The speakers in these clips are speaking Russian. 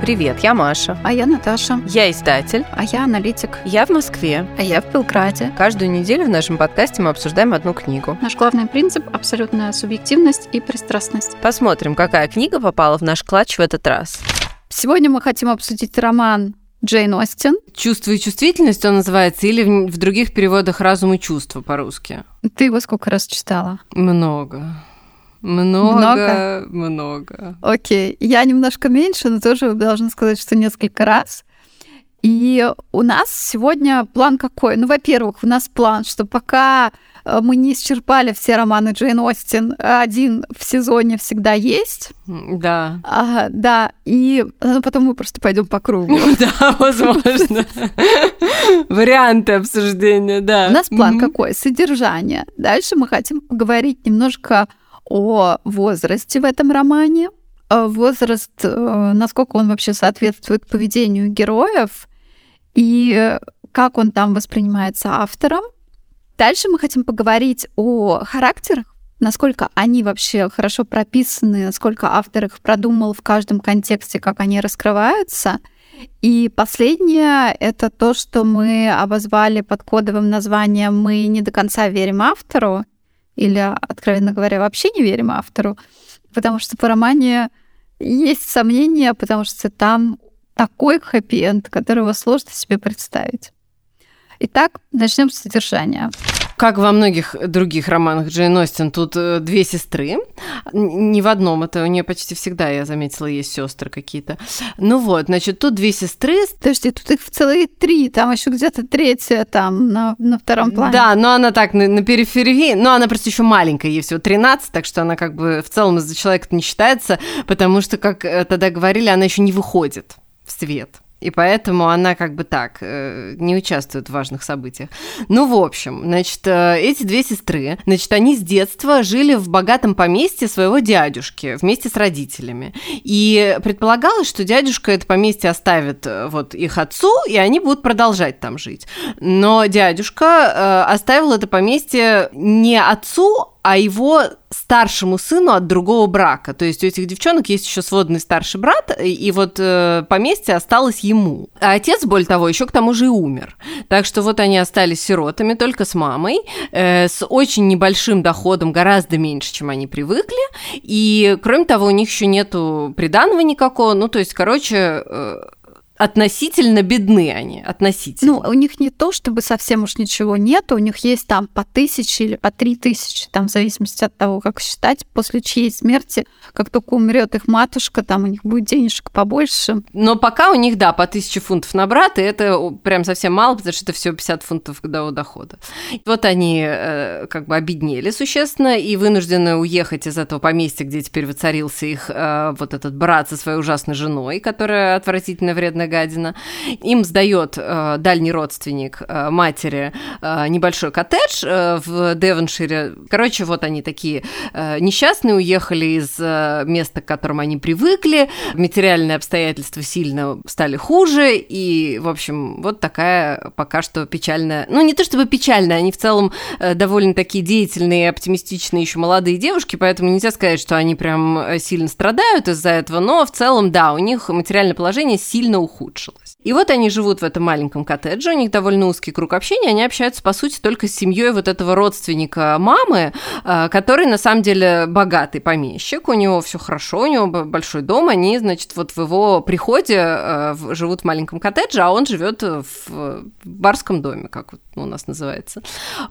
Привет, я Маша. А я Наташа. Я издатель. А я аналитик. Я в Москве. А я в Белграде. Каждую неделю в нашем подкасте мы обсуждаем одну книгу. Наш главный принцип – абсолютная субъективность и пристрастность. Посмотрим, какая книга попала в наш клатч в этот раз. Сегодня мы хотим обсудить роман Джейн Остин. «Чувство и чувствительность» он называется, или в, в других переводах «разум и чувство» по-русски. Ты его сколько раз читала? Много. Много, много. много. Окей, я немножко меньше, но тоже должна сказать, что несколько раз. И у нас сегодня план какой? Ну, во-первых, у нас план, что пока э, мы не исчерпали все романы Джейн Остин, один в сезоне всегда есть. Да. А, да, и ну, потом мы просто пойдем по кругу. Да, возможно. Варианты обсуждения, да. У нас план какой? Содержание. Дальше мы хотим поговорить немножко о возрасте в этом романе, возраст, э, насколько он вообще соответствует поведению героев и как он там воспринимается автором. Дальше мы хотим поговорить о характерах, насколько они вообще хорошо прописаны, насколько автор их продумал в каждом контексте, как они раскрываются. И последнее — это то, что мы обозвали под кодовым названием «Мы не до конца верим автору», или, откровенно говоря, вообще не верим автору, потому что по романе есть сомнения, потому что там такой хэппи-энд, которого сложно себе представить. Итак, начнем с содержания. Как во многих других романах Джейн Остин, тут э, две сестры. Не в одном, это у нее почти всегда, я заметила, есть сестры какие-то. Ну вот, значит, тут две сестры. Подожди, тут их в целые три, там еще где-то третья там на, на втором плане. Да, но она так на, на периферии, но она просто еще маленькая, ей всего 13, так что она как бы в целом из-за человека не считается, потому что, как э, тогда говорили, она еще не выходит в свет. И поэтому она как бы так, э, не участвует в важных событиях. Ну, в общем, значит, э, эти две сестры, значит, они с детства жили в богатом поместье своего дядюшки вместе с родителями. И предполагалось, что дядюшка это поместье оставит э, вот их отцу, и они будут продолжать там жить. Но дядюшка оставил это поместье не отцу, а его старшему сыну от другого брака. То есть у этих девчонок есть еще сводный старший брат, и вот э, поместье осталось ему. А отец, более того, еще к тому же и умер. Так что вот они остались сиротами только с мамой, э, с очень небольшим доходом, гораздо меньше, чем они привыкли. И кроме того, у них еще нету приданного никакого. Ну, то есть, короче, э, относительно бедны они, относительно. Ну, у них не то, чтобы совсем уж ничего нет, у них есть там по тысяче или по три тысячи, там в зависимости от того, как считать, после чьей смерти, как только умрет их матушка, там у них будет денежек побольше. Но пока у них, да, по тысяче фунтов на брата, это прям совсем мало, потому что это всего 50 фунтов годового дохода. Вот они э, как бы обеднели существенно и вынуждены уехать из этого поместья, где теперь воцарился их э, вот этот брат со своей ужасной женой, которая отвратительно вредная гадина. Им сдает э, дальний родственник э, матери э, небольшой коттедж э, в Девоншире. Короче, вот они такие э, несчастные, уехали из э, места, к которому они привыкли. Материальные обстоятельства сильно стали хуже. И, в общем, вот такая пока что печальная... Ну, не то чтобы печальная, они в целом э, довольно такие деятельные, оптимистичные еще молодые девушки, поэтому нельзя сказать, что они прям э, сильно страдают из-за этого, но в целом, да, у них материальное положение сильно уходит ухудшилось. И вот они живут в этом маленьком коттедже, у них довольно узкий круг общения, они общаются, по сути, только с семьей вот этого родственника мамы, а, который, на самом деле, богатый помещик, у него все хорошо, у него большой дом, они, значит, вот в его приходе а, живут в маленьком коттедже, а он живет в барском доме, как вот у нас называется.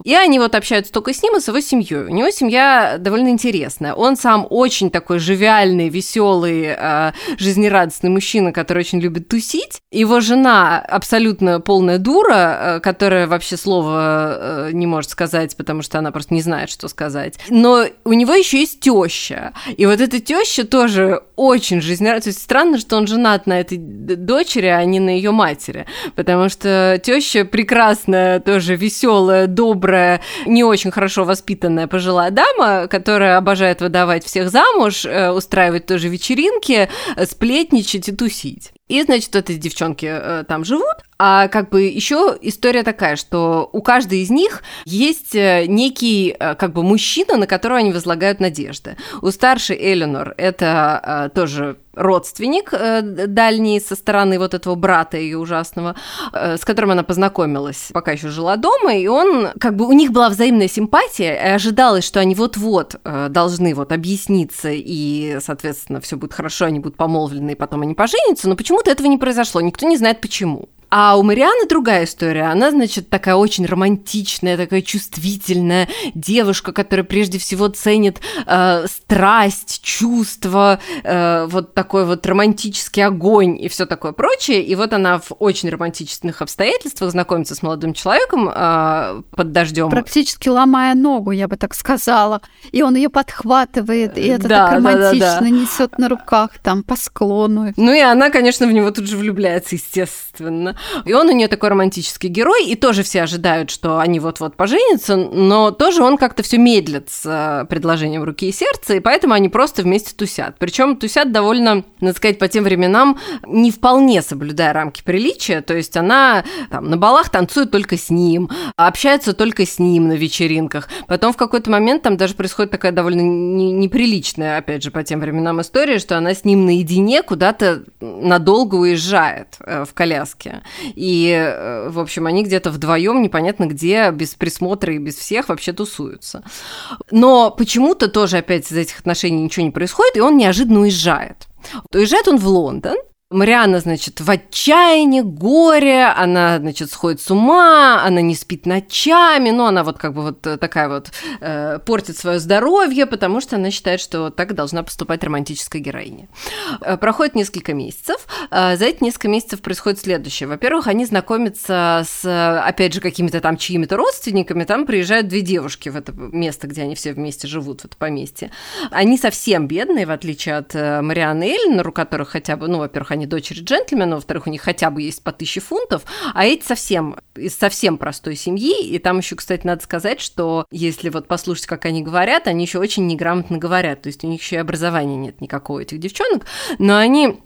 И они вот общаются только с ним и с его семьей. У него семья довольно интересная. Он сам очень такой живиальный, веселый, а, жизнерадостный мужчина, который очень любит тусить. Жена абсолютно полная дура, э, которая вообще слова э, не может сказать, потому что она просто не знает, что сказать. Но у него еще есть теща. И вот эта теща тоже очень жизнерадостная. То есть странно, что он женат на этой дочери, а не на ее матери. Потому что теща прекрасная, тоже веселая, добрая, не очень хорошо воспитанная пожилая дама, которая обожает выдавать всех замуж, э, устраивать тоже вечеринки, сплетничать и тусить. И, значит, вот эти девчонки э, там живут, А как бы еще история такая, что у каждой из них есть э, некий э, как бы мужчина, на которого они возлагают надежды. У старшей Эленор это э, тоже родственник дальний со стороны вот этого брата ее ужасного, с которым она познакомилась, пока еще жила дома, и он, как бы у них была взаимная симпатия, и ожидалось, что они вот-вот должны вот объясниться, и, соответственно, все будет хорошо, они будут помолвлены, и потом они поженятся, но почему-то этого не произошло, никто не знает почему. А у Марианы другая история. Она, значит, такая очень романтичная, такая чувствительная девушка, которая прежде всего ценит э, страсть, чувства, э, вот такой вот романтический огонь и все такое прочее. И вот она в очень романтичных обстоятельствах знакомится с молодым человеком э, под дождем. Практически ломая ногу, я бы так сказала. И он ее подхватывает, и это да, так романтично да, да, да. несет на руках там по склону. Ну и она, конечно, в него тут же влюбляется, естественно. И он у нее такой романтический герой, и тоже все ожидают, что они вот-вот поженятся, но тоже он как-то все медлит с э, предложением руки и сердца, и поэтому они просто вместе тусят. Причем тусят довольно, надо сказать, по тем временам, не вполне соблюдая рамки приличия, то есть она там, на балах танцует только с ним, общается только с ним на вечеринках. Потом в какой-то момент там даже происходит такая довольно неприличная, опять же, по тем временам история, что она с ним наедине куда-то надолго уезжает э, в коляске. И, э, в общем, они где-то вдвоем непонятно где, без присмотра и без всех вообще тусуются. Но почему-то тоже опять из этих отношений ничего не происходит, и он неожиданно уезжает. Уезжает он в Лондон, Мариана, значит, в отчаянии, горе, она, значит, сходит с ума, она не спит ночами, ну, она вот как бы вот такая вот э, портит свое здоровье, потому что она считает, что так должна поступать романтическая героиня. Э, проходит несколько месяцев, э, за эти несколько месяцев происходит следующее. Во-первых, они знакомятся с, опять же, какими-то там чьими-то родственниками, там приезжают две девушки в это место, где они все вместе живут, в это поместье. Они совсем бедные, в отличие от э, Марианы и Эллинор, у которых хотя бы, ну, во-первых, они дочери джентльмена, во-вторых, у них хотя бы есть по тысяче фунтов, а эти совсем из совсем простой семьи, и там еще, кстати, надо сказать, что если вот послушать, как они говорят, они еще очень неграмотно говорят, то есть у них еще и образования нет никакого этих девчонок, но они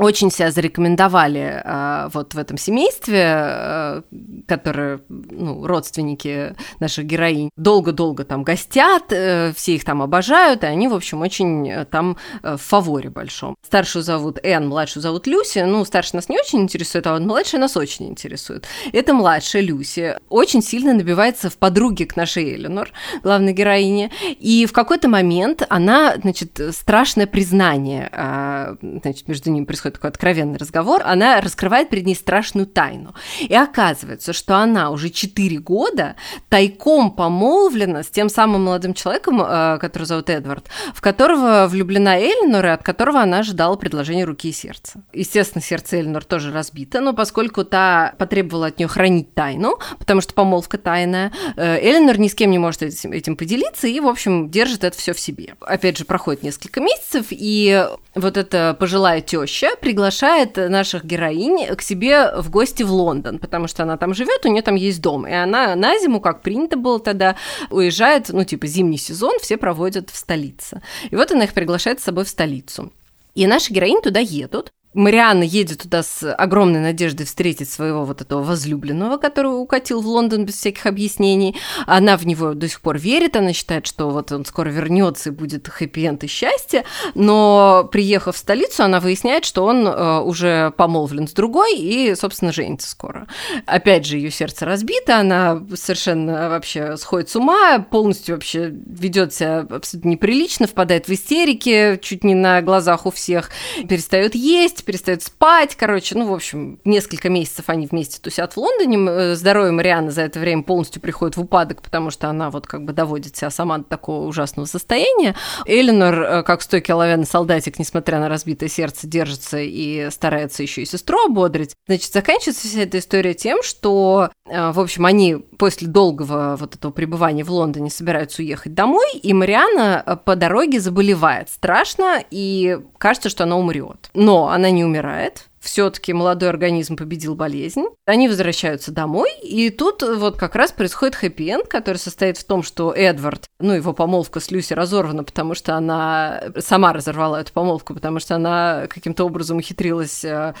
очень себя зарекомендовали э, вот в этом семействе, э, которые, ну, родственники наших героинь, долго-долго там гостят, э, все их там обожают, и они, в общем, очень э, там э, в фаворе большом. Старшую зовут Энн, младшую зовут Люси, ну, старшая нас не очень интересует, а вот младшая нас очень интересует. Это младшая Люси, очень сильно набивается в подруге к нашей Эленор, главной героине, и в какой-то момент она, значит, страшное признание, э, значит, между ними происходит такой откровенный разговор, она раскрывает перед ней страшную тайну. И оказывается, что она уже 4 года тайком помолвлена с тем самым молодым человеком, э, который зовут Эдвард, в которого влюблена Эльнор, и от которого она ожидала предложения руки и сердца. Естественно, сердце Эльнор тоже разбито, но поскольку та потребовала от нее хранить тайну, потому что помолвка тайная, э, Эльнор ни с кем не может этим поделиться и, в общем, держит это все в себе. Опять же, проходит несколько месяцев, и вот эта пожилая теща приглашает наших героинь к себе в гости в Лондон, потому что она там живет, у нее там есть дом. И она на зиму, как принято было тогда, уезжает, ну, типа, зимний сезон, все проводят в столице. И вот она их приглашает с собой в столицу. И наши героини туда едут. Марианна едет туда с огромной надеждой встретить своего вот этого возлюбленного, который укатил в Лондон без всяких объяснений. Она в него до сих пор верит, она считает, что вот он скоро вернется и будет хэппи-энд и счастье, но приехав в столицу, она выясняет, что он э, уже помолвлен с другой и, собственно, женится скоро. Опять же, ее сердце разбито, она совершенно вообще сходит с ума, полностью вообще ведет себя абсолютно неприлично, впадает в истерики, чуть не на глазах у всех, перестает есть, вместе, перестают спать, короче, ну, в общем, несколько месяцев они вместе тусят в Лондоне, э, здоровье Марианы за это время полностью приходит в упадок, потому что она вот как бы доводит себя сама до такого ужасного состояния. Эленор, э, как стойкий оловянный солдатик, несмотря на разбитое сердце, держится и старается еще и сестру ободрить. Значит, заканчивается вся эта история тем, что, э, в общем, они после долгого вот этого пребывания в Лондоне собираются уехать домой, и Мариана по дороге заболевает страшно, и кажется, что она умрет. Но она не умирает, все-таки молодой организм победил болезнь. Они возвращаются домой, и тут вот как раз происходит хэппи-энд, который состоит в том, что Эдвард, ну, его помолвка с Люси разорвана, потому что она сама разорвала эту помолвку, потому что она каким-то образом ухитрилась э,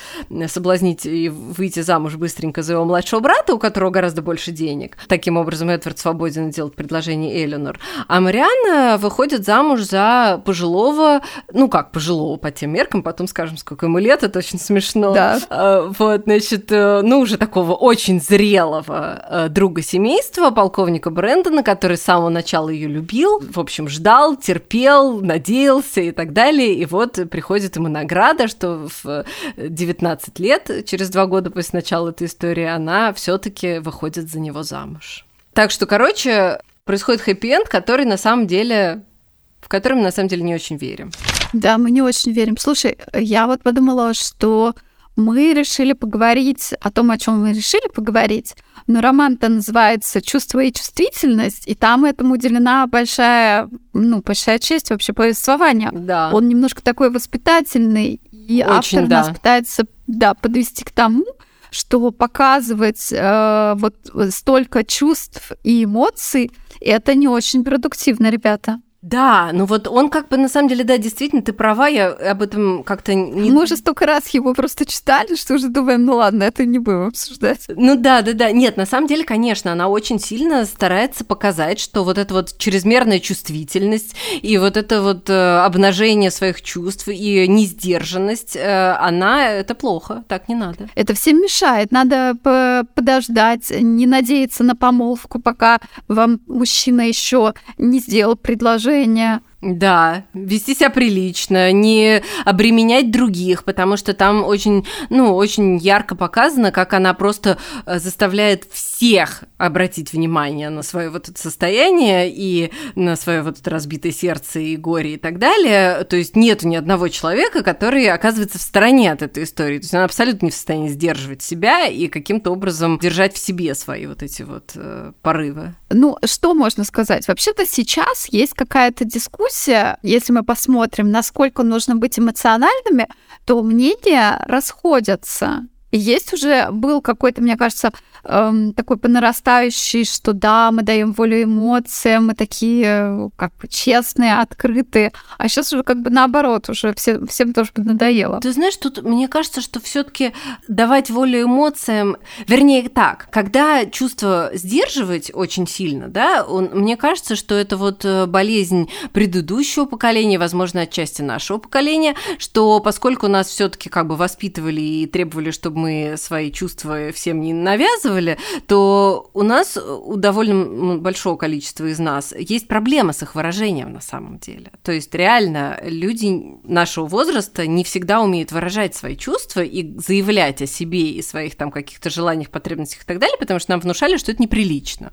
соблазнить и выйти замуж быстренько за его младшего брата, у которого гораздо больше денег. Таким образом, Эдвард свободен делать предложение Эленор. А Марианна выходит замуж за пожилого, ну как пожилого по тем меркам, потом скажем, сколько ему лет, это очень смешно смешно. Да. А, вот, значит, э, ну, уже такого очень зрелого э, друга семейства, полковника Брэндона, который с самого начала ее любил, в общем, ждал, терпел, надеялся и так далее. И вот приходит ему награда, что в 19 лет, через два года после начала этой истории, она все-таки выходит за него замуж. Так что, короче, происходит хэппи-энд, который на самом деле в который мы на самом деле не очень верим. Да, мы не очень верим. Слушай, я вот подумала, что мы решили поговорить о том, о чем мы решили поговорить. Но роман-то называется «Чувство и чувствительность», и там этому уделена большая, ну, большая честь вообще повествования. Да. Он немножко такой воспитательный, и Очень, автор да. нас пытается да, подвести к тому, что показывать э, вот столько чувств и эмоций, это не очень продуктивно, ребята. Да, ну вот он как бы на самом деле, да, действительно, ты права, я об этом как-то не... Мы уже столько раз его просто читали, что уже думаем, ну ладно, это не будем обсуждать. Ну да, да, да. Нет, на самом деле, конечно, она очень сильно старается показать, что вот эта вот чрезмерная чувствительность и вот это вот э, обнажение своих чувств и несдержанность, э, она это плохо, так не надо. Это всем мешает. Надо по- подождать, не надеяться на помолвку, пока вам мужчина еще не сделал предложение. Женя да, вести себя прилично, не обременять других, потому что там очень, ну, очень ярко показано, как она просто э, заставляет всех обратить внимание на свое вот это состояние и на свое вот это разбитое сердце и горе и так далее. То есть нету ни одного человека, который оказывается в стороне от этой истории. То есть она абсолютно не в состоянии сдерживать себя и каким-то образом держать в себе свои вот эти вот э, порывы. Ну, что можно сказать? Вообще-то сейчас есть какая-то дискуссия, если мы посмотрим, насколько нужно быть эмоциональными, то мнения расходятся. Есть уже был какой-то, мне кажется, эм, такой по нарастающей, что да, мы даем волю эмоциям, мы такие как бы честные, открытые. А сейчас уже как бы наоборот, уже все, всем тоже надоело. Ты знаешь, тут мне кажется, что все-таки давать волю эмоциям, вернее так, когда чувство сдерживать очень сильно, да, он, мне кажется, что это вот э, болезнь предыдущего поколения, возможно, отчасти нашего поколения, что поскольку нас все-таки как бы воспитывали и требовали, чтобы мы свои чувства всем не навязывали, то у нас, у довольно большого количества из нас, есть проблема с их выражением на самом деле. То есть реально люди нашего возраста не всегда умеют выражать свои чувства и заявлять о себе и своих там каких-то желаниях, потребностях и так далее, потому что нам внушали, что это неприлично.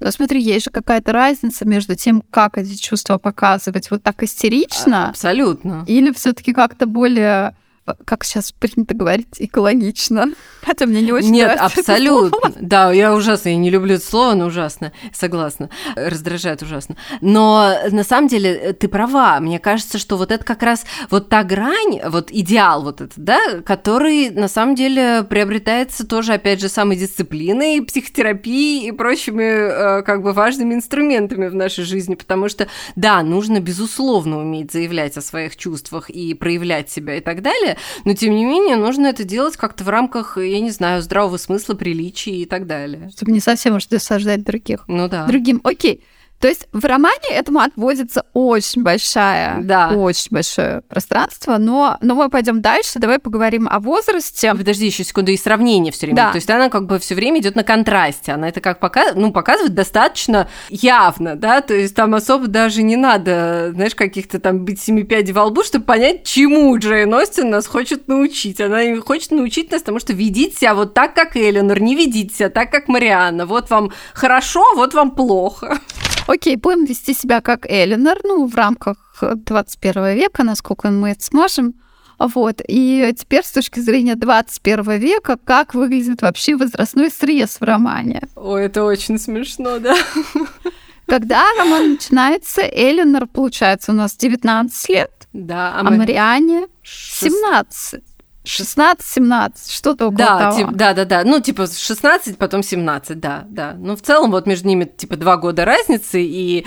Но смотри, есть же какая-то разница между тем, как эти чувства показывать вот так истерично, Абсолютно. или все-таки как-то более как сейчас принято говорить, экологично. Хотя мне не очень Нет, абсолютно. Да, я ужасно, я не люблю это слово, но ужасно, согласна, раздражает ужасно. Но на самом деле э, ты права, мне кажется, что вот это как раз вот та грань, вот идеал вот этот, да, который на самом деле приобретается тоже, опять же, самодисциплиной, психотерапией и прочими э, как бы важными инструментами в нашей жизни, потому что, да, нужно, безусловно, уметь заявлять о своих чувствах и проявлять себя и так далее, но, тем не менее, нужно это делать как-то в рамках, я не знаю, здравого смысла, приличия и так далее. Чтобы не совсем уж досаждать других. Ну да. Другим. Окей. То есть в романе этому отводится очень большая, Да. очень большое пространство, но, но мы пойдем дальше, давай поговорим о возрасте. Подожди еще секунду, и сравнение все время. Да. То есть она как бы все время идет на контрасте. Она это как пока, ну, показывает достаточно явно, да, то есть там особо даже не надо, знаешь, каких-то там быть семи пядей во лбу, чтобы понять, чему Джейн Остин нас хочет научить. Она хочет научить нас тому, что ведите себя вот так, как Эленор, не ведите себя так, как Марианна. Вот вам хорошо, вот вам плохо. Окей, будем вести себя как Эленор, ну, в рамках 21 века, насколько мы это сможем. Вот. И теперь с точки зрения 21 века, как выглядит вообще возрастной срез в романе. Ой, это очень смешно, да? Когда роман начинается, Эленор, получается, у нас 19 лет, Да, а мы- Мариане Шест- 17. 16-17, что-то около да, того. Тип, да, да, да. Ну, типа 16, потом 17, да, да. Но в целом вот между ними типа два года разницы, и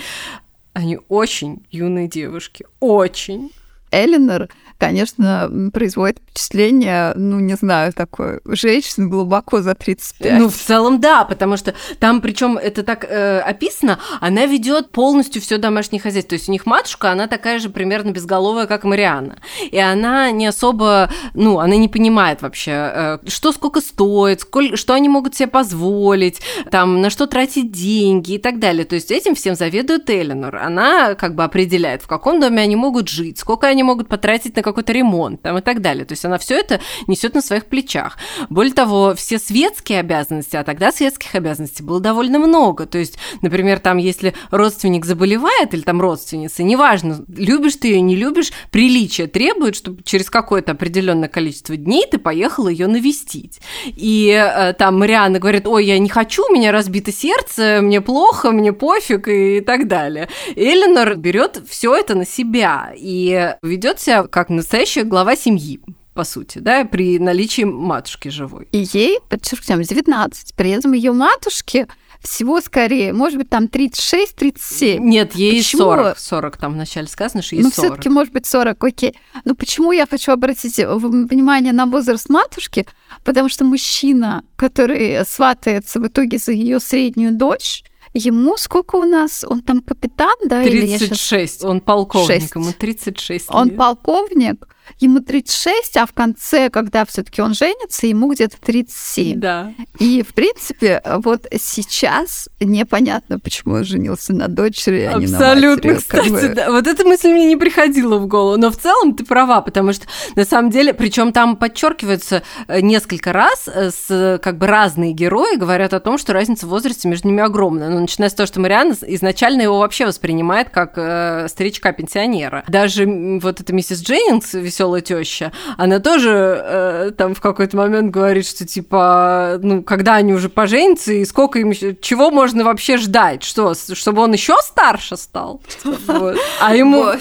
они очень юные девушки. Очень. Эленор конечно, производит впечатление, ну, не знаю, такой женщины глубоко за 35. Ну, в целом, да, потому что там, причем это так э, описано, она ведет полностью все домашнее хозяйство. То есть у них матушка, она такая же примерно безголовая, как Марианна. И она не особо, ну, она не понимает вообще, э, что сколько стоит, сколь, что они могут себе позволить, там, на что тратить деньги и так далее. То есть этим всем заведует Эленор. Она как бы определяет, в каком доме они могут жить, сколько они могут потратить на какой-то ремонт там, и так далее. То есть она все это несет на своих плечах. Более того, все светские обязанности, а тогда светских обязанностей было довольно много. То есть, например, там, если родственник заболевает или там родственница, неважно, любишь ты ее, не любишь, приличие требует, чтобы через какое-то определенное количество дней ты поехала ее навестить. И э, там Марианна говорит, ой, я не хочу, у меня разбито сердце, мне плохо, мне пофиг и так далее. Эленор берет все это на себя и ведет себя как настоящая глава семьи по сути, да, при наличии матушки живой. И ей, подчеркнем, 19. При этом ее матушке всего скорее, может быть, там 36-37. Нет, ей почему? 40. 40 там вначале сказано, что ей ну, 40. все таки может быть, 40, окей. Но почему я хочу обратить внимание на возраст матушки? Потому что мужчина, который сватается в итоге за ее среднюю дочь, Ему сколько у нас? Он там капитан, да? 36. Сейчас... Он полковник, 6. ему 36 лет. Он полковник, ему 36, а в конце, когда все таки он женится, ему где-то 37. Да. И, в принципе, вот сейчас непонятно, почему он женился на дочери, а Абсолютно, не на матери. кстати, бы... да. Вот эта мысль мне не приходила в голову, но в целом ты права, потому что на самом деле, причем там подчеркивается э, несколько раз, э, с как бы разные герои говорят о том, что разница в возрасте между ними огромная. Ну, начиная с того, что Марианна изначально его вообще воспринимает как э, старичка-пенсионера. Даже вот эта миссис Дженнингс, веселая теща, она тоже э, там в какой-то момент говорит, что типа, ну, когда они уже поженятся, и сколько им чего можно вообще ждать? Что, чтобы он еще старше стал? Вот. А ему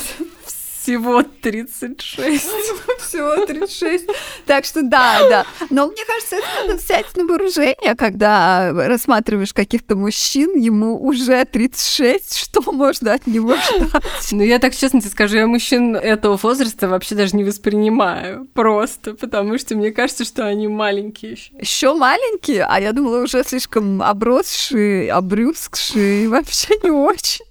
всего 36. Всего 36. Так что да, да. Но мне кажется, это надо взять на вооружение, когда рассматриваешь каких-то мужчин, ему уже 36, что можно от него ждать? Ну, я так честно тебе скажу, я мужчин этого возраста вообще даже не воспринимаю. Просто, потому что мне кажется, что они маленькие еще. Еще маленькие? А я думала, уже слишком обросшие, обрюзгшие, вообще не очень.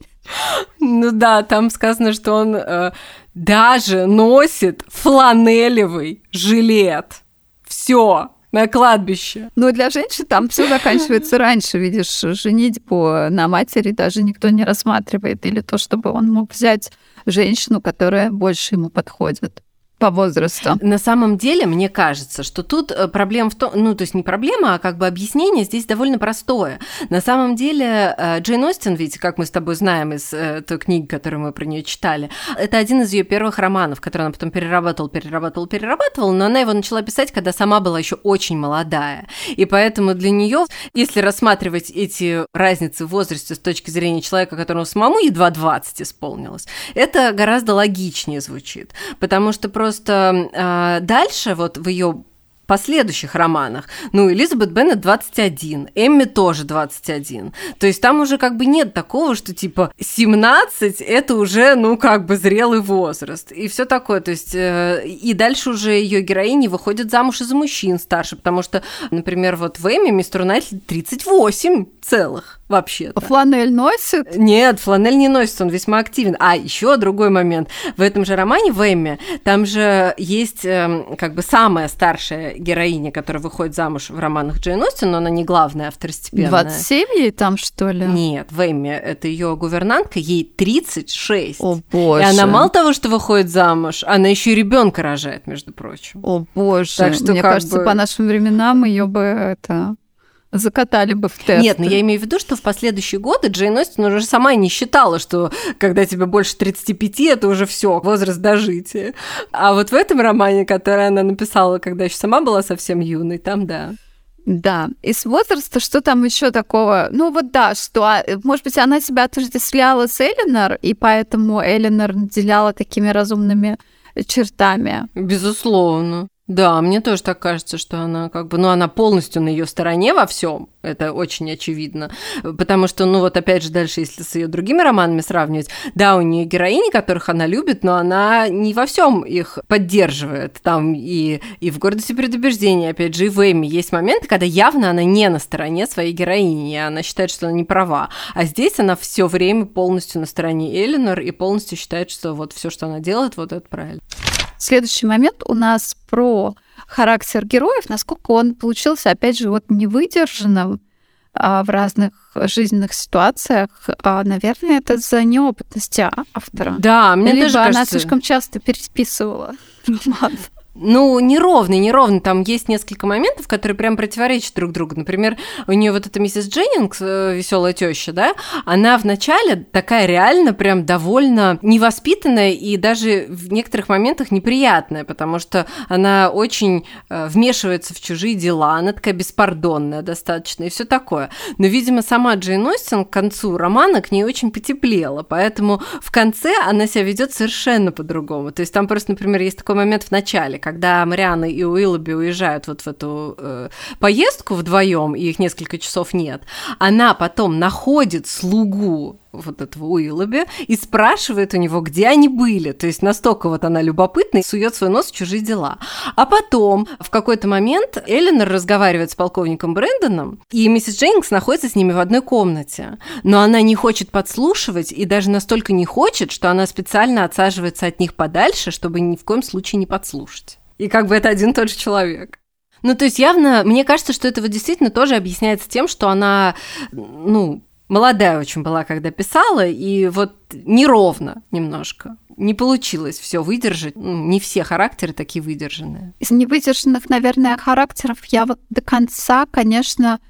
Ну да, там сказано, что он э, даже носит фланелевый жилет. Все на кладбище. Но для женщин там все заканчивается раньше. Видишь, женитьбу на матери даже никто не рассматривает. Или то, чтобы он мог взять женщину, которая больше ему подходит по возрасту. На самом деле, мне кажется, что тут э, проблема в том, ну, то есть не проблема, а как бы объяснение здесь довольно простое. На самом деле, э, Джейн Остин, ведь, как мы с тобой знаем из э, той книги, которую мы про нее читали, это один из ее первых романов, который она потом перерабатывала, перерабатывала, перерабатывала, но она его начала писать, когда сама была еще очень молодая. И поэтому для нее, если рассматривать эти разницы в возрасте с точки зрения человека, которому самому едва 20 исполнилось, это гораздо логичнее звучит, потому что просто просто э, дальше вот в ее последующих романах. Ну, Элизабет Беннет 21, Эмми тоже 21. То есть там уже как бы нет такого, что типа 17 это уже, ну, как бы зрелый возраст. И все такое. То есть э, и дальше уже ее героини выходят замуж из-за мужчин старше, потому что, например, вот в Эмми мистеру Найтли 38 целых вообще. -то. Фланель носит? Нет, фланель не носит, он весьма активен. А еще другой момент. В этом же романе в Эмме там же есть э, как бы самая старшая героиня, которая выходит замуж в романах Джейн Остин, но она не главная, а второстепенная. 27 ей там, что ли? Нет, в Эмме это ее гувернантка, ей 36. О, боже. И она мало того, что выходит замуж, она еще и ребенка рожает, между прочим. О, боже. Так что, Мне кажется, бы... по нашим временам ее бы это закатали бы в тест. Нет, но я имею в виду, что в последующие годы Джейн Остин уже сама не считала, что когда тебе больше 35, это уже все возраст дожития. А вот в этом романе, который она написала, когда еще сама была совсем юной, там да. Да, из возраста что там еще такого? Ну вот да, что, а, может быть, она себя отождествляла с Эленор, и поэтому Эленор наделяла такими разумными чертами. Безусловно. Да, мне тоже так кажется, что она как бы, ну, она полностью на ее стороне во всем. Это очень очевидно. Потому что, ну, вот опять же, дальше, если с ее другими романами сравнивать, да, у нее героини, которых она любит, но она не во всем их поддерживает. Там и, и в гордости предубеждения, опять же, и в Эми есть моменты, когда явно она не на стороне своей героини, она считает, что она не права. А здесь она все время полностью на стороне Эленор и полностью считает, что вот все, что она делает, вот это правильно. Следующий момент у нас про характер героев, насколько он получился, опять же, вот невыдержанным а, в разных жизненных ситуациях, а, наверное, это за неопытности автора. Да, мне Либо тоже она кажется... слишком часто переписывала роман. Ну, неровный, неровный. Там есть несколько моментов, которые прям противоречат друг другу. Например, у нее вот эта миссис Дженнингс, э, веселая теща, да, она вначале такая реально прям довольно невоспитанная и даже в некоторых моментах неприятная, потому что она очень э, вмешивается в чужие дела, она такая беспардонная достаточно и все такое. Но, видимо, сама Джейн Остин к концу романа к ней очень потеплела, поэтому в конце она себя ведет совершенно по-другому. То есть там просто, например, есть такой момент в начале, когда Мариана и Уиллоби уезжают вот в эту э, поездку вдвоем, и их несколько часов нет, она потом находит слугу вот этого Уиллоби и спрашивает у него, где они были. То есть настолько вот она любопытна и сует свой нос в чужие дела. А потом в какой-то момент Эленор разговаривает с полковником Брэндоном, и миссис Дженнингс находится с ними в одной комнате. Но она не хочет подслушивать и даже настолько не хочет, что она специально отсаживается от них подальше, чтобы ни в коем случае не подслушать. И как бы это один и тот же человек. Ну, то есть явно, мне кажется, что это вот действительно тоже объясняется тем, что она, ну, молодая очень была, когда писала, и вот неровно немножко. Не получилось все выдержать. Ну, не все характеры такие выдержанные. Из невыдержанных, наверное, характеров я вот до конца, конечно,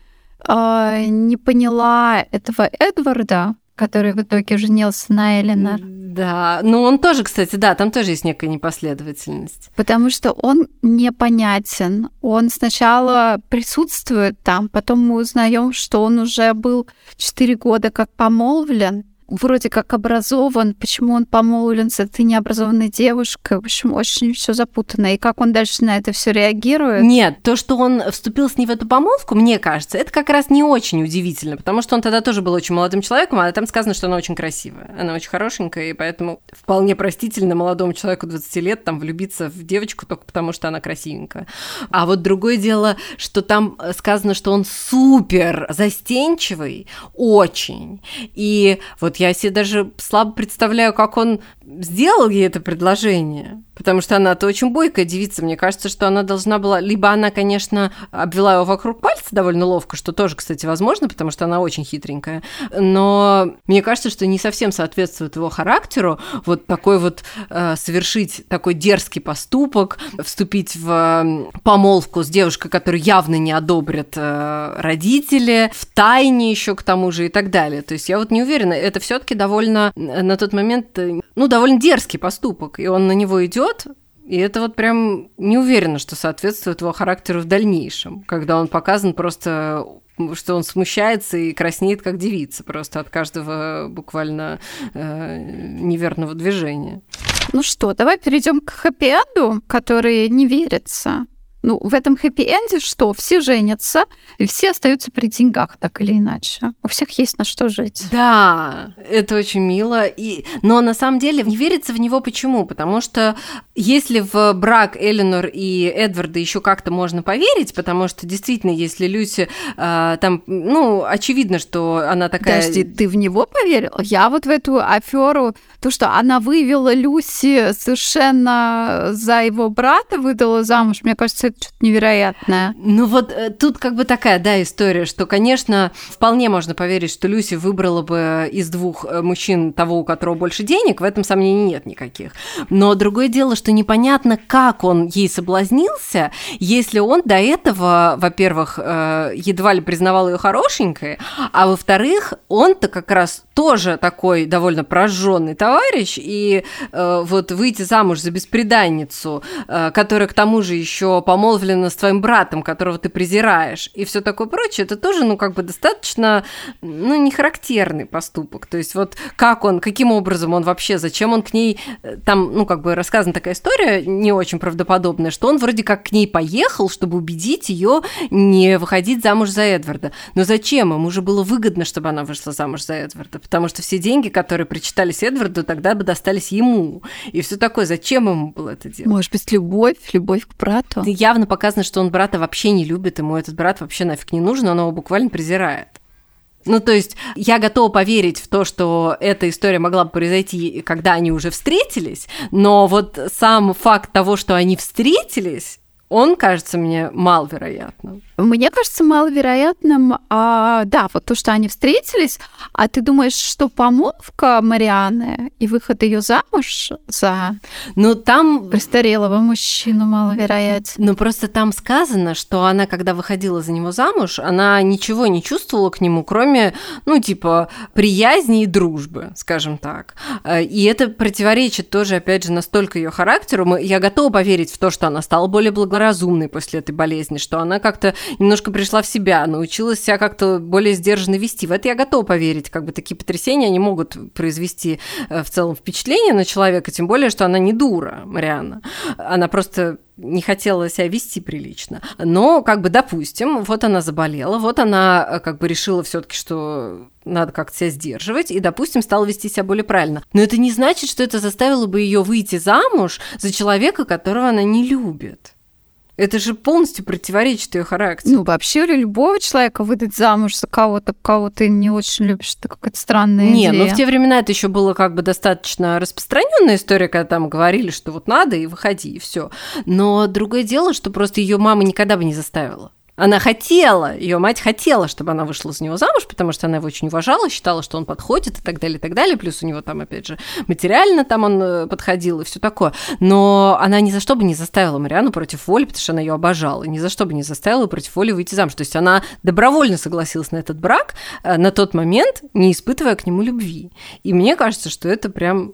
э, не поняла этого Эдварда, который в итоге женился на Эленор. Да, ну он тоже, кстати, да, там тоже есть некая непоследовательность. Потому что он непонятен. Он сначала присутствует там, потом мы узнаем, что он уже был 4 года как помолвлен, вроде как образован, почему он помолвлен с этой необразованной девушкой. В общем, очень все запутано. И как он дальше на это все реагирует? Нет, то, что он вступил с ней в эту помолвку, мне кажется, это как раз не очень удивительно, потому что он тогда тоже был очень молодым человеком, а там сказано, что она очень красивая. Она очень хорошенькая, и поэтому вполне простительно молодому человеку 20 лет там влюбиться в девочку только потому, что она красивенькая. А вот другое дело, что там сказано, что он супер застенчивый, очень. И вот я себе даже слабо представляю, как он сделал ей это предложение. Потому что она-то очень бойкая девица. Мне кажется, что она должна была... Либо она, конечно, обвела его вокруг пальца довольно ловко, что тоже, кстати, возможно, потому что она очень хитренькая. Но мне кажется, что не совсем соответствует его характеру вот такой вот э, совершить такой дерзкий поступок, вступить в помолвку с девушкой, которую явно не одобрят э, родители, в тайне еще к тому же и так далее. То есть я вот не уверена, это все-таки довольно на тот момент, э, ну, довольно дерзкий поступок, и он на него идет, и это вот прям не уверена, что соответствует его характеру в дальнейшем, когда он показан просто что он смущается и краснеет, как девица, просто от каждого буквально э, неверного движения. Ну что, давай перейдем к хэппи-энду, который не верится. Ну, в этом хэппи-энде что? Все женятся, и все остаются при деньгах, так или иначе. У всех есть на что жить. Да, это очень мило. И... Но на самом деле не верится в него почему? Потому что если в брак Эленор и Эдварда еще как-то можно поверить, потому что действительно, если Люси э, там, ну, очевидно, что она такая... Подожди, ты в него поверил? Я вот в эту аферу, то, что она вывела Люси совершенно за его брата, выдала замуж, мне кажется, это что-то невероятное. Ну вот э, тут как бы такая, да, история, что, конечно, вполне можно поверить, что Люси выбрала бы из двух э, мужчин того, у которого больше денег, в этом сомнений нет никаких. Но другое дело, что непонятно, как он ей соблазнился, если он до этого, во-первых, э, едва ли признавал ее хорошенькой, а во-вторых, он-то как раз тоже такой довольно прожженный товарищ, и вот выйти замуж за беспреданницу, которая к тому же еще, по помолвлена с твоим братом, которого ты презираешь, и все такое прочее, это тоже, ну, как бы достаточно, ну, не характерный поступок. То есть вот как он, каким образом он вообще, зачем он к ней, э, там, ну, как бы рассказана такая история, не очень правдоподобная, что он вроде как к ней поехал, чтобы убедить ее не выходить замуж за Эдварда. Но зачем? Ему же было выгодно, чтобы она вышла замуж за Эдварда, потому что все деньги, которые причитались Эдварду, тогда бы достались ему. И все такое. Зачем ему было это делать? Может быть, любовь, любовь к брату? Явно показано, что он брата вообще не любит, ему этот брат вообще нафиг не нужен, он его буквально презирает. Ну, то есть я готова поверить в то, что эта история могла бы произойти, когда они уже встретились, но вот сам факт того, что они встретились, он кажется мне маловероятным. Мне кажется маловероятным, а, да, вот то, что они встретились, а ты думаешь, что помолвка Марианы и выход ее замуж за ну, там... престарелого мужчину маловероятен. Ну, просто там сказано, что она, когда выходила за него замуж, она ничего не чувствовала к нему, кроме, ну, типа, приязни и дружбы, скажем так. И это противоречит тоже, опять же, настолько ее характеру. Я готова поверить в то, что она стала более благоразумной после этой болезни, что она как-то немножко пришла в себя, научилась себя как-то более сдержанно вести. В это я готова поверить. Как бы такие потрясения, они могут произвести э, в целом впечатление на человека, тем более, что она не дура, Марианна. Она просто не хотела себя вести прилично. Но, как бы, допустим, вот она заболела, вот она э, как бы решила все таки что надо как-то себя сдерживать, и, допустим, стала вести себя более правильно. Но это не значит, что это заставило бы ее выйти замуж за человека, которого она не любит. Это же полностью противоречит ее характеру. Ну, вообще любого человека выдать замуж за кого-то, кого ты не очень любишь, это какая-то странная Не, идея. ну в те времена это еще было как бы достаточно распространенная история, когда там говорили, что вот надо и выходи, и все. Но другое дело, что просто ее мама никогда бы не заставила. Она хотела, ее мать хотела, чтобы она вышла за него замуж, потому что она его очень уважала, считала, что он подходит и так далее, и так далее. Плюс у него там, опять же, материально там он э, подходил и все такое. Но она ни за что бы не заставила Мариану против воли, потому что она ее обожала. Ни за что бы не заставила против воли выйти замуж. То есть она добровольно согласилась на этот брак э, на тот момент, не испытывая к нему любви. И мне кажется, что это прям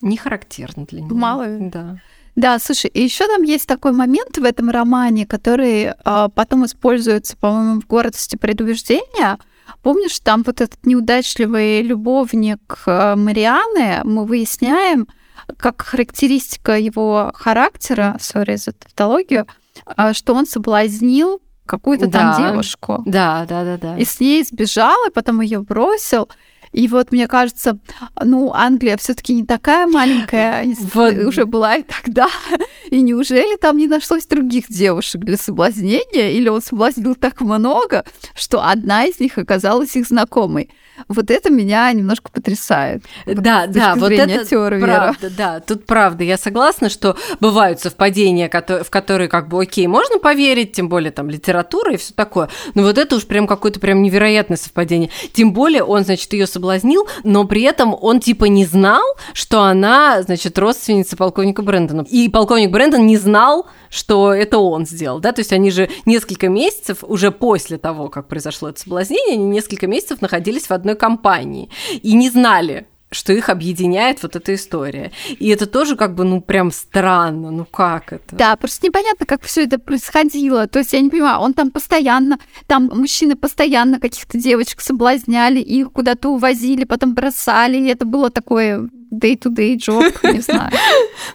не характерно для нее. Мало. Да. Да, слушай, и еще там есть такой момент в этом романе, который а, потом используется, по-моему, в гордости предубеждения. Помнишь, там вот этот неудачливый любовник а, Марианы, мы выясняем, как характеристика его характера, сори за тавтологию, а, что он соблазнил какую-то да, там девушку. Да, да, да, да. И с ней сбежал, и потом ее бросил. И вот мне кажется, ну, Англия все-таки не такая маленькая, вот. уже была и тогда. И неужели там не нашлось других девушек для соблазнения? Или он соблазнил так много, что одна из них оказалась их знакомой? Вот это меня немножко потрясает. Да, да, вот это теории правда, да, тут правда. Я согласна, что бывают совпадения, в которые как бы окей, можно поверить, тем более там литература и все такое. Но вот это уж прям какое-то прям невероятное совпадение. Тем более он, значит, ее соблазнил, но при этом он типа не знал, что она, значит, родственница полковника Брэндона. И полковник Брэндон не знал, что это он сделал, да, то есть они же несколько месяцев, уже после того, как произошло это соблазнение, они несколько месяцев находились в одной компании и не знали, что их объединяет вот эта история. И это тоже как бы, ну, прям странно, ну как это? Да, просто непонятно, как все это происходило. То есть я не понимаю, он там постоянно, там мужчины постоянно каких-то девочек соблазняли, их куда-то увозили, потом бросали, и это было такое day-to-day job, не знаю.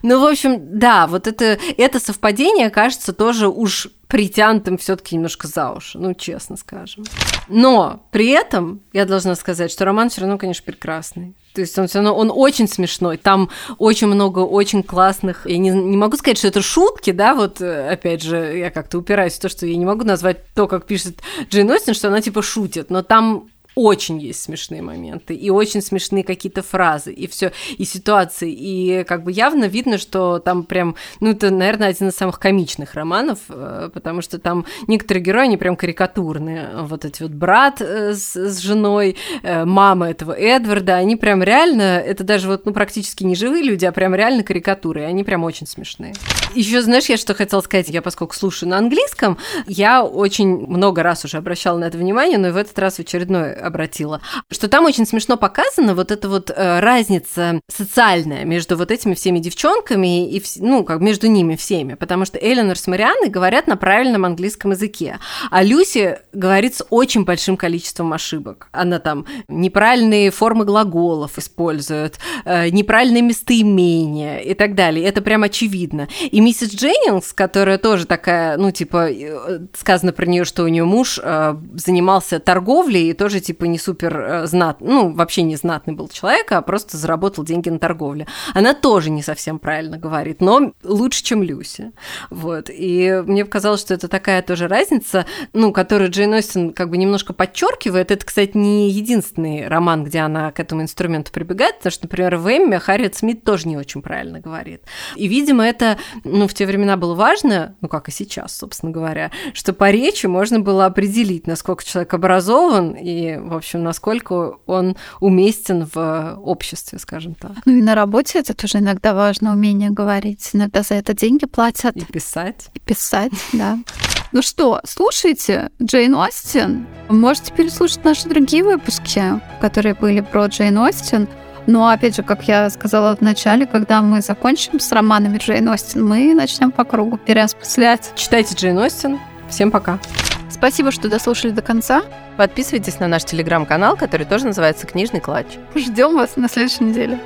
Ну, в общем, да, вот это, это совпадение кажется тоже уж притянутым все-таки немножко за уши, ну, честно скажем. Но при этом я должна сказать, что роман все равно, конечно, прекрасный. То есть он все равно, он очень смешной. Там очень много очень классных. Я не, не могу сказать, что это шутки, да, вот э, опять же, я как-то упираюсь в то, что я не могу назвать то, как пишет Джейн Остин, что она типа шутит, но там очень есть смешные моменты, и очень смешные какие-то фразы, и все, и ситуации, и как бы явно видно, что там прям, ну, это, наверное, один из самых комичных романов, э, потому что там некоторые герои, они прям карикатурные, вот эти вот брат э, с, с женой, э, мама этого Эдварда, они прям реально, это даже вот, ну, практически не живые люди, а прям реально карикатуры, и они прям очень смешные. Еще знаешь, я что хотела сказать, я поскольку слушаю на английском, я очень много раз уже обращала на это внимание, но и в этот раз в очередной обратила, что там очень смешно показана вот эта вот э, разница социальная между вот этими всеми девчонками и, ну, как между ними всеми, потому что Эленор с Марианной говорят на правильном английском языке, а Люси говорит с очень большим количеством ошибок. Она там неправильные формы глаголов использует, э, неправильные местоимения и так далее. Это прям очевидно. И миссис Дженнингс, которая тоже такая, ну, типа, э, сказано про нее, что у нее муж занимался торговлей и тоже, типа, не супер э, знат, ну, вообще не знатный был человек, а просто заработал деньги на торговле. Она тоже не совсем правильно говорит, но лучше, чем Люси. Вот. И мне показалось, что это такая тоже разница, ну, которую Джейн Остин как бы немножко подчеркивает. Это, кстати, не единственный роман, где она к этому инструменту прибегает, потому что, например, в Эмме Харриет Смит тоже не очень правильно говорит. И, видимо, это, ну, в те времена было важно, ну, как и сейчас, собственно говоря, что по речи можно было определить, насколько человек образован и, в общем, насколько он уместен в обществе, скажем так. Ну и на работе это тоже иногда важно, умение говорить. Иногда за это деньги платят. И писать. И писать, да. Ну что, слушайте Джейн Остин. Можете переслушать наши другие выпуски, которые были про Джейн Остин. Но опять же, как я сказала в начале, когда мы закончим с романами Джейн Остин, мы начнем по кругу переосмыслять. Читайте Джейн Остин. Всем пока. Спасибо, что дослушали до конца. Подписывайтесь на наш телеграм-канал, который тоже называется «Книжный клатч». Ждем вас на следующей неделе.